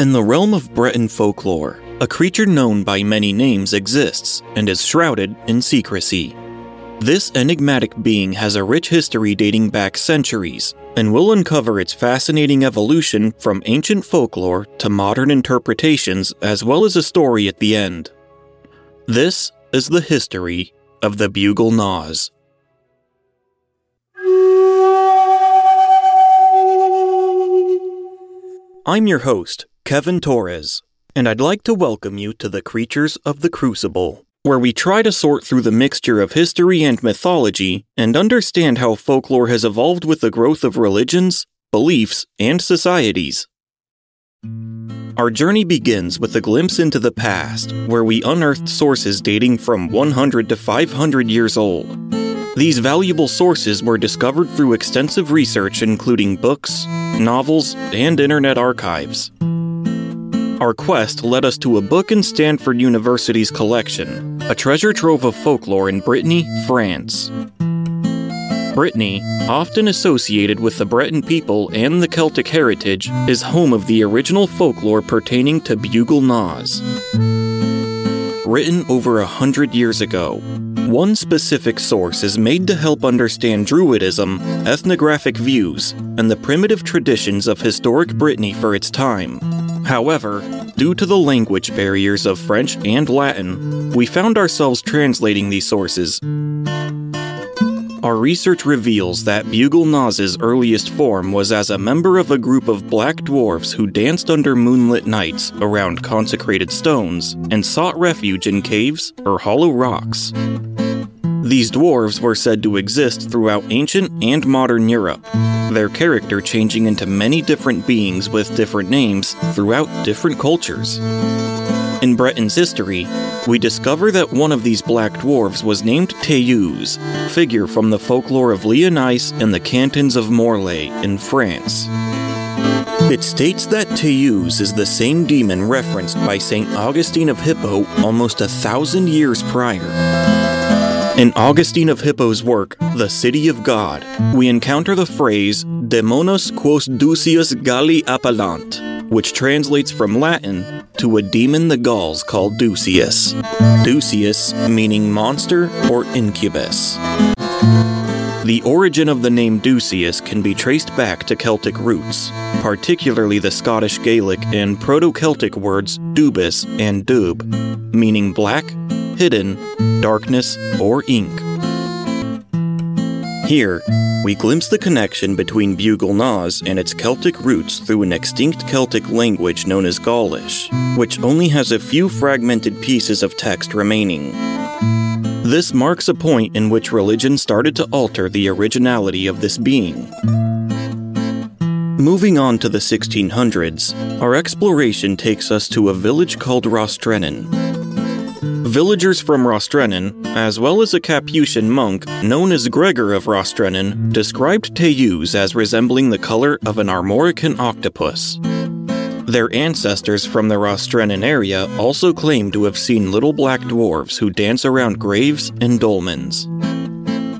In the realm of Breton folklore, a creature known by many names exists and is shrouded in secrecy. This enigmatic being has a rich history dating back centuries, and will uncover its fascinating evolution from ancient folklore to modern interpretations, as well as a story at the end. This is the history of the Bugul Noz. I'm your host, Kevin Torres, and I'd like to welcome you to the Creatures of the Crucible, where we try to sort through the mixture of history and mythology and understand how folklore has evolved with the growth of religions, beliefs, and societies. Our journey begins with a glimpse into the past, where we unearthed sources dating from 100 to 500 years old. These valuable sources were discovered through extensive research, including books, novels, and internet archives. Our quest led us to a book in Stanford University's collection, a treasure trove of folklore in Brittany, France. Brittany, often associated with the Breton people and the Celtic heritage, is home of the original folklore pertaining to Bugul Noz. Written over a hundred years ago, one specific source is made to help understand Druidism, ethnographic views, and the primitive traditions of historic Brittany for its time. However, due to the language barriers of French and Latin, we found ourselves translating these sources. Our research reveals that Bugul Noz's earliest form was as a member of a group of black dwarfs who danced under moonlit nights around consecrated stones and sought refuge in caves or hollow rocks. These dwarves were said to exist throughout ancient and modern Europe, their character changing into many different beings with different names throughout different cultures. In Breton's history, we discover that one of these black dwarves was named Théuse, figure from the folklore of Lyonesse and the cantons of Morlaix in France. It states that Théuse is the same demon referenced by St. Augustine of Hippo almost a thousand years prior. In Augustine of Hippo's work, The City of God, we encounter the phrase Demonos quos Ducius Galli appellant, which translates from Latin to a demon the Gauls called Ducius. Ducius meaning monster or incubus. The origin of the name Ducius can be traced back to Celtic roots, particularly the Scottish Gaelic and Proto Celtic words dubis and dub, meaning black, hidden, darkness, or ink. Here, we glimpse the connection between Bugul Noz and its Celtic roots through an extinct Celtic language known as Gaulish, which only has a few fragmented pieces of text remaining. This marks a point in which religion started to alter the originality of this being. Moving on to the 1600s, our exploration takes us to a village called Rostrenen, Villagers from Rostrenen, as well as a Capuchin monk known as Gregor of Rostrenen, described Théuse as resembling the color of an armorican octopus. Their ancestors from the Rostrenen area also claim to have seen little black dwarves who dance around graves and dolmens.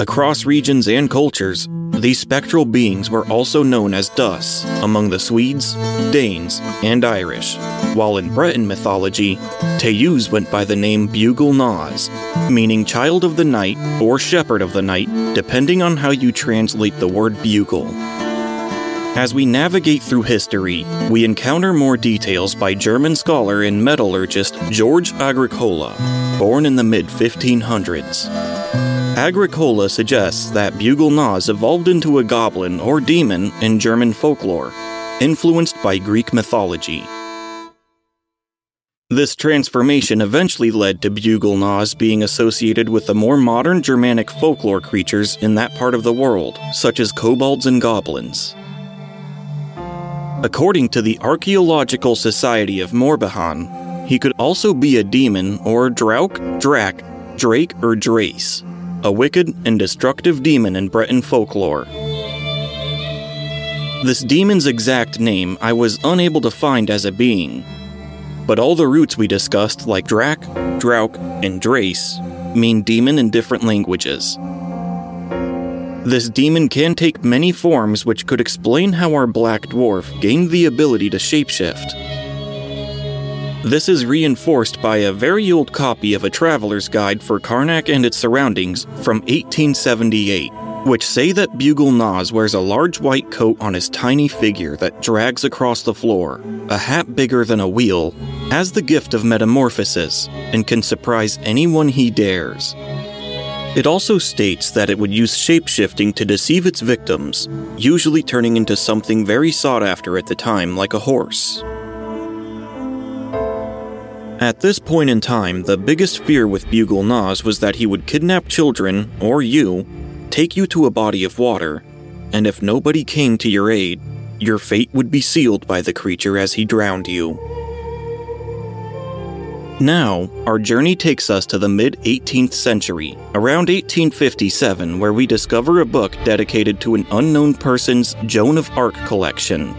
Across regions and cultures, these spectral beings were also known as Dus among the Swedes, Danes, and Irish, while in Breton mythology, Théuse went by the name Bugul Noz, meaning child of the night or shepherd of the night, depending on how you translate the word bugul. As we navigate through history, we encounter more details by German scholar and metallurgist George Agricola, born in the mid 1500s. Agricola suggests that Bugul Noz evolved into a goblin or demon in German folklore, influenced by Greek mythology. This transformation eventually led to Bugul Noz being associated with the more modern Germanic folklore creatures in that part of the world, such as kobolds and goblins. According to the Archaeological Society of Morbihan, he could also be a demon or drauk, drak, drake, or drace a wicked and destructive demon in Breton folklore. This demon's exact name I was unable to find as a being, but all the roots we discussed, like Drak, Drauk, and Drace, mean demon in different languages. This demon can take many forms, which could explain how our black dwarf gained the ability to shapeshift. This is reinforced by a very old copy of a traveler's guide for Carnac and its surroundings from 1878, which say that Bugul Noz wears a large white coat on his tiny figure that drags across the floor, a hat bigger than a wheel, has the gift of metamorphosis, and can surprise anyone he dares. It also states that it would use shapeshifting to deceive its victims, usually turning into something very sought after at the time, like a horse. At this point in time, the biggest fear with Bugul Noz was that he would kidnap children, or you, take you to a body of water, and if nobody came to your aid, your fate would be sealed by the creature as he drowned you. Now, our journey takes us to the mid 18th century, around 1857, where we discover a book dedicated to an unknown person's Joan of Arc collection.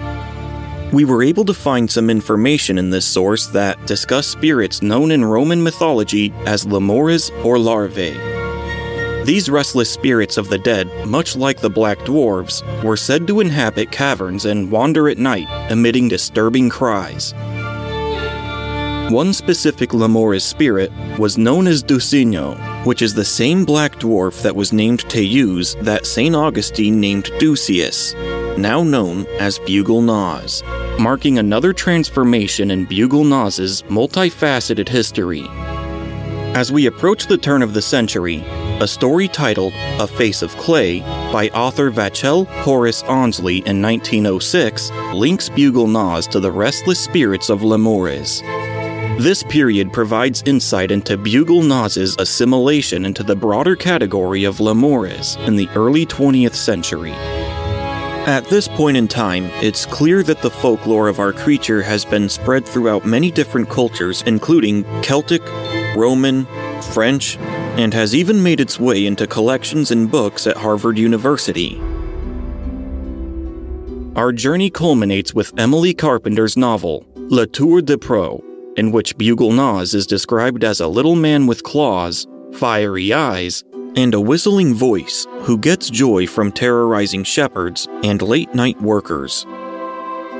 We were able to find some information in this source that discuss spirits known in Roman mythology as lemures or larvae. These restless spirits of the dead, much like the black dwarves, were said to inhabit caverns and wander at night, emitting disturbing cries. One specific Lemures spirit was known as Deucino, which is the same black dwarf that was named Teus that St. Augustine named Deucius, now known as Bugul Noz, marking another transformation in Bugul Noz's multifaceted history. As we approach the turn of the century, a story titled A Face of Clay by author Vachell Horace Annesley in 1906 links Bugul Noz to the restless spirits of Lemures. This period provides insight into Bugul Noz's assimilation into the broader category of Lemures in the early 20th century. At this point in time, it's clear that the folklore of our creature has been spread throughout many different cultures, including Celtic, Roman, French, and has even made its way into collections and books at Harvard University. Our journey culminates with Emily Carpenter's novel, La Tour du Preux, in which Bugul Noz is described as a little man with claws, fiery eyes, and a whistling voice who gets joy from terrorizing shepherds and late night workers.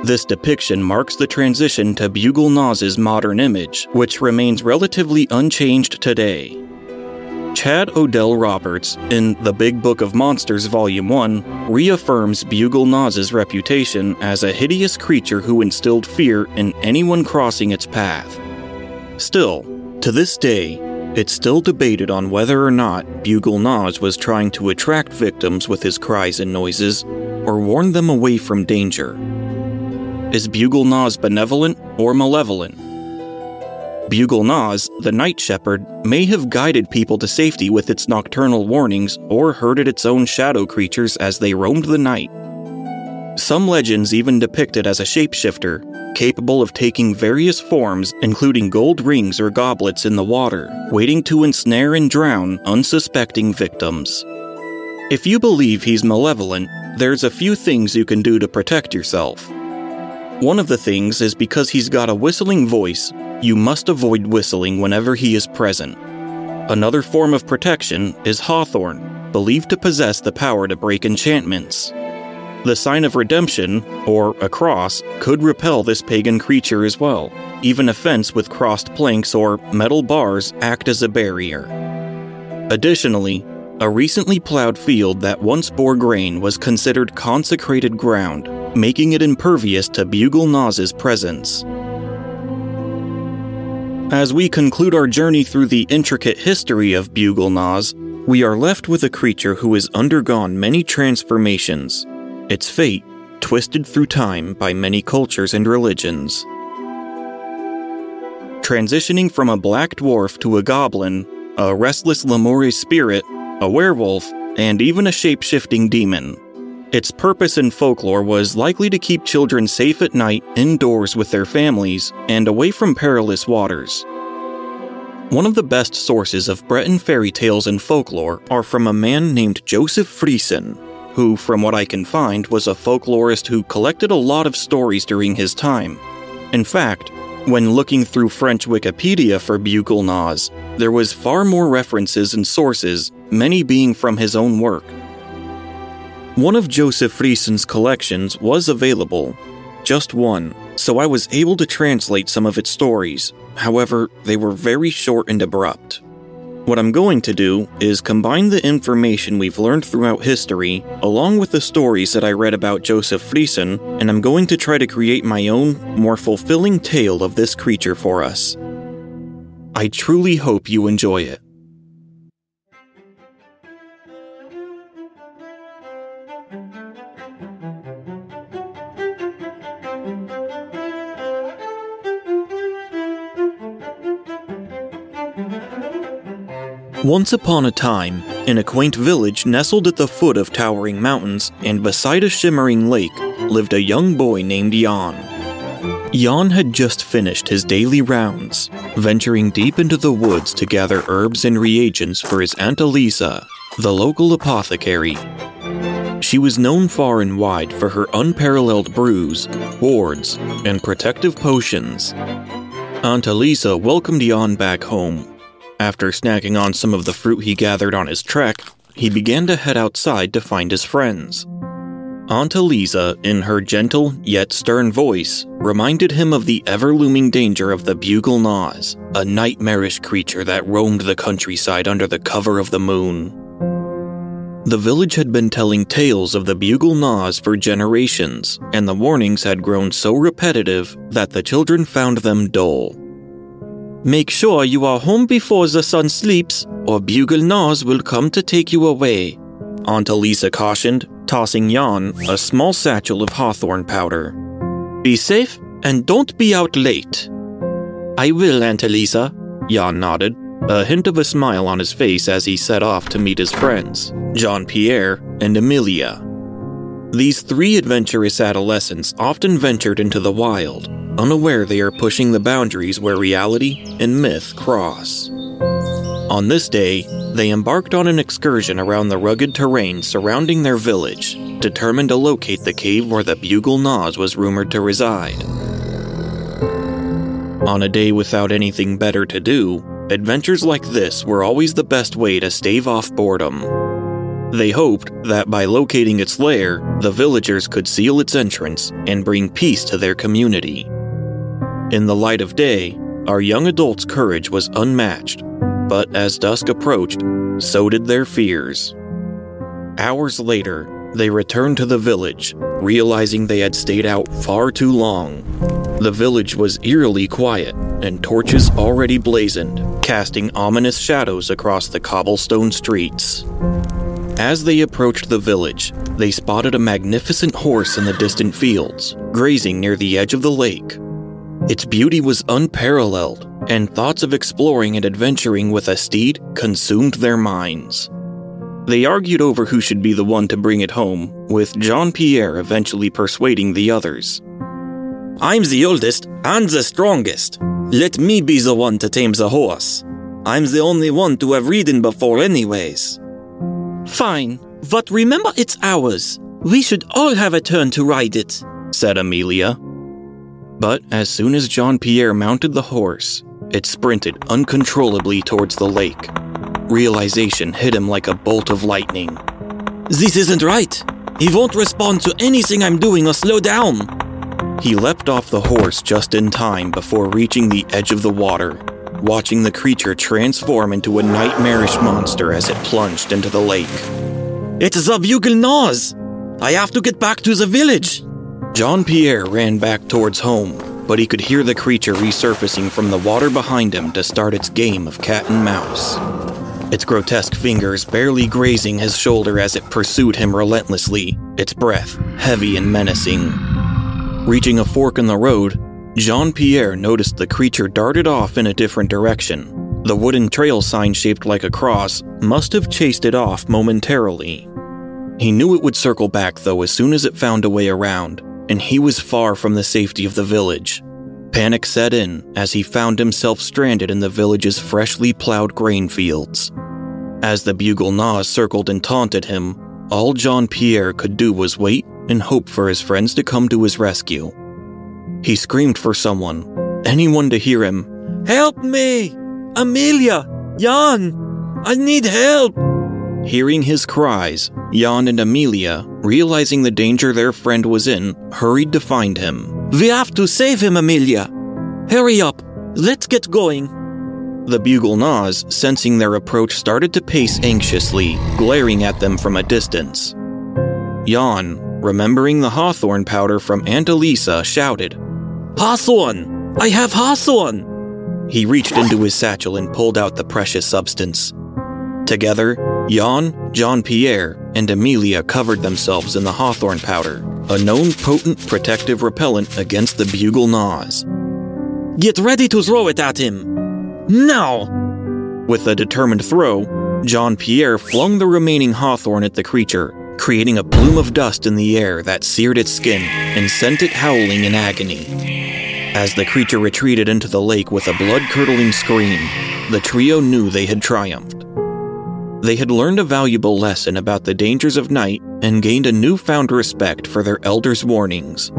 This depiction marks the transition to Bugul Noz's modern image, which remains relatively unchanged today. Chad Odell Roberts, in The Big Book of Monsters Volume 1, reaffirms Bugul Noz's reputation as a hideous creature who instilled fear in anyone crossing its path. Still, to this day, it's still debated on whether or not Bugul Noz was trying to attract victims with his cries and noises, or warn them away from danger. Is Bugul Noz benevolent or malevolent? Bugul Noz, the night shepherd, may have guided people to safety with its nocturnal warnings or herded its own shadow creatures as they roamed the night. Some legends even depict it as a shapeshifter, capable of taking various forms, including gold rings or goblets in the water, waiting to ensnare and drown unsuspecting victims. If you believe he's malevolent, there's a few things you can do to protect yourself. One of the things is because he's got a whistling voice, you must avoid whistling whenever he is present. Another form of protection is hawthorn, believed to possess the power to break enchantments. The sign of redemption, or a cross, could repel this pagan creature as well. Even a fence with crossed planks or metal bars act as a barrier. Additionally, a recently plowed field that once bore grain was considered consecrated ground, making it impervious to Bugul Noz's presence. As we conclude our journey through the intricate history of Bugul Noz, we are left with a creature who has undergone many transformations, its fate twisted through time by many cultures and religions. Transitioning from a black dwarf to a goblin, a restless Lemure spirit, a werewolf, and even a shape shifting demon. Its purpose in folklore was likely to keep children safe at night indoors with their families and away from perilous waters. One of the best sources of Breton fairy tales and folklore are from a man named Joseph Friesen, who, from what I can find, was a folklorist who collected a lot of stories during his time. In fact, when looking through French Wikipedia for Nas, there was far more references and sources, many being from his own work. One of Joseph Friesen's collections was available, just one, so I was able to translate some of its stories. However, they were very short and abrupt. What I'm going to do is combine the information we've learned throughout history, along with the stories that I read about Joseph Friesen, and I'm going to try to create my own, more fulfilling tale of this creature for us. I truly hope you enjoy it. Once upon a time, in a quaint village nestled at the foot of towering mountains and beside a shimmering lake, lived a young boy named Jan. Jan had just finished his daily rounds, venturing deep into the woods to gather herbs and reagents for his Aunt Elisa, the local apothecary. She was known far and wide for her unparalleled brews, wards, and protective potions. Aunt Elisa welcomed Jan back home after snacking on some of the fruit he gathered on his trek, he began to head outside to find his friends. Aunt Eliza, in her gentle yet stern voice, reminded him of the ever looming danger of the Bugul Noz, a nightmarish creature that roamed the countryside under the cover of the moon. The village had been telling tales of the Bugul Noz for generations, and the warnings had grown so repetitive that the children found them dull. Make sure you are home before the sun sleeps, or Bugul Noz will come to take you away, Aunt Elisa cautioned, tossing Jan a small satchel of hawthorn powder. Be safe and don't be out late. I will, Aunt Elisa, Jan nodded, a hint of a smile on his face as he set off to meet his friends, Jean Pierre and Emilia. These three adventurous adolescents often ventured into the wild, unaware they are pushing the boundaries where reality and myth cross. On this day, they embarked on an excursion around the rugged terrain surrounding their village, determined to locate the cave where the Bugul Noz was rumored to reside. On a day without anything better to do, adventures like this were always the best way to stave off boredom. They hoped that by locating its lair, the villagers could seal its entrance and bring peace to their community. In the light of day, our young adults' courage was unmatched, but as dusk approached, so did their fears. Hours later, they returned to the village, realizing they had stayed out far too long. The village was eerily quiet, and torches already blazoned, casting ominous shadows across the cobblestone streets. As they approached the village, they spotted a magnificent horse in the distant fields, grazing near the edge of the lake. Its beauty was unparalleled, and thoughts of exploring and adventuring with a steed consumed their minds. They argued over who should be the one to bring it home, with Jean Pierre eventually persuading the others. I'm the oldest and the strongest. Let me be the one to tame the horse. I'm the only one to have ridden before, anyways. Fine, but remember it's ours. We should all have a turn to ride it, said Amelia. But as soon as Jean Pierre mounted the horse, it sprinted uncontrollably towards the lake. Realization hit him like a bolt of lightning. This isn't right! He won't respond to anything I'm doing or slow down! He leapt off the horse just in time before reaching the edge of the water, watching the creature transform into a nightmarish monster as it plunged into the lake. It's the Bugul Noz! I have to get back to the village! Jean Pierre ran back towards home, but he could hear the creature resurfacing from the water behind him to start its game of cat and mouse. Its grotesque fingers barely grazing his shoulder as it pursued him relentlessly, its breath heavy and menacing. Reaching a fork in the road, Jean Pierre noticed the creature darted off in a different direction. The wooden trail sign shaped like a cross must have chased it off momentarily. He knew it would circle back, though, as soon as it found a way around, and he was far from the safety of the village. Panic set in as he found himself stranded in the village's freshly plowed grain fields. As the Bugul Noz circled and taunted him, all Jean Pierre could do was wait and hope for his friends to come to his rescue. He screamed for someone, anyone to hear him. Help me! Amelia! Jan! I need help! Hearing his cries, Jan and Amelia, realizing the danger their friend was in, hurried to find him. We have to save him, Amelia. Hurry up. Let's get going. The Bugul Noz, sensing their approach, started to pace anxiously, glaring at them from a distance. Jan, remembering the hawthorn powder from Aunt Elisa, shouted, Hawthorn! I have hawthorn! He reached into his satchel and pulled out the precious substance. Together, Jan, Jean Pierre, and Amelia covered themselves in the hawthorn powder, a known potent protective repellent against the Bugul Noz. Get ready to throw it at him! Now! With a determined throw, Jean Pierre flung the remaining hawthorn at the creature, creating a plume of dust in the air that seared its skin and sent it howling in agony. As the creature retreated into the lake with a blood curdling scream, the trio knew they had triumphed. They had learned a valuable lesson about the dangers of night and gained a newfound respect for their elders' warnings.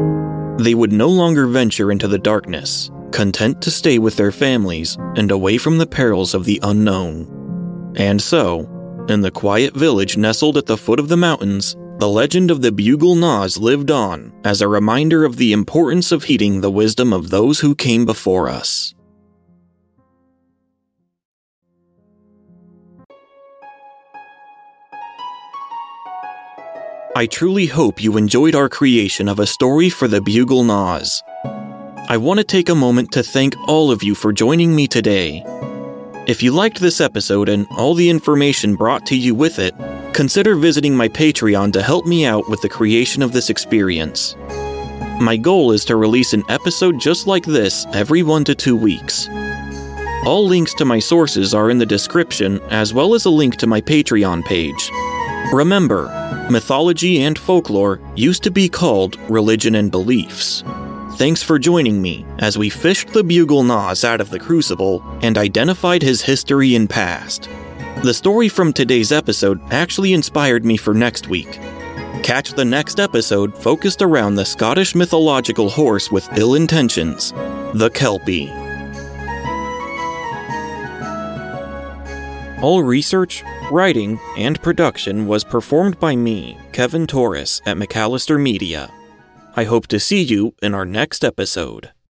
They would no longer venture into the darkness, content to stay with their families and away from the perils of the unknown. And so, in the quiet village nestled at the foot of the mountains, the legend of the Bugul Noz lived on as a reminder of the importance of heeding the wisdom of those who came before us. I truly hope you enjoyed our creation of a story for the Bugul Noz. I want to take a moment to thank all of you for joining me today. If you liked this episode and all the information brought to you with it, consider visiting my Patreon to help me out with the creation of this experience. My goal is to release an episode just like this every one to two weeks. All links to my sources are in the description, as well as a link to my Patreon page. Remember, mythology and folklore used to be called religion and beliefs. Thanks for joining me as we fished the Bugul Noz out of the crucible and identified his history and past. The story from today's episode actually inspired me for next week. Catch the next episode focused around the Scottish mythological horse with ill intentions, the Kelpie. All research, writing, and production was performed by me, Kevin Torres, at McAllister Media. I hope to see you in our next episode.